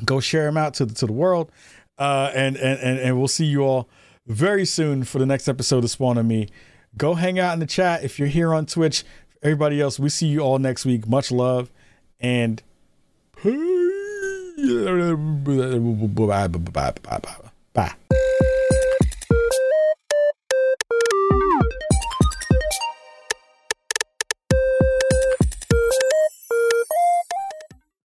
Go share them out to the, to the world. Uh, and, and, and, and we'll see you all very soon for the next episode of Spawn on Me. Go hang out in the chat if you're here on Twitch. Everybody else, we see you all next week. Much love and bye.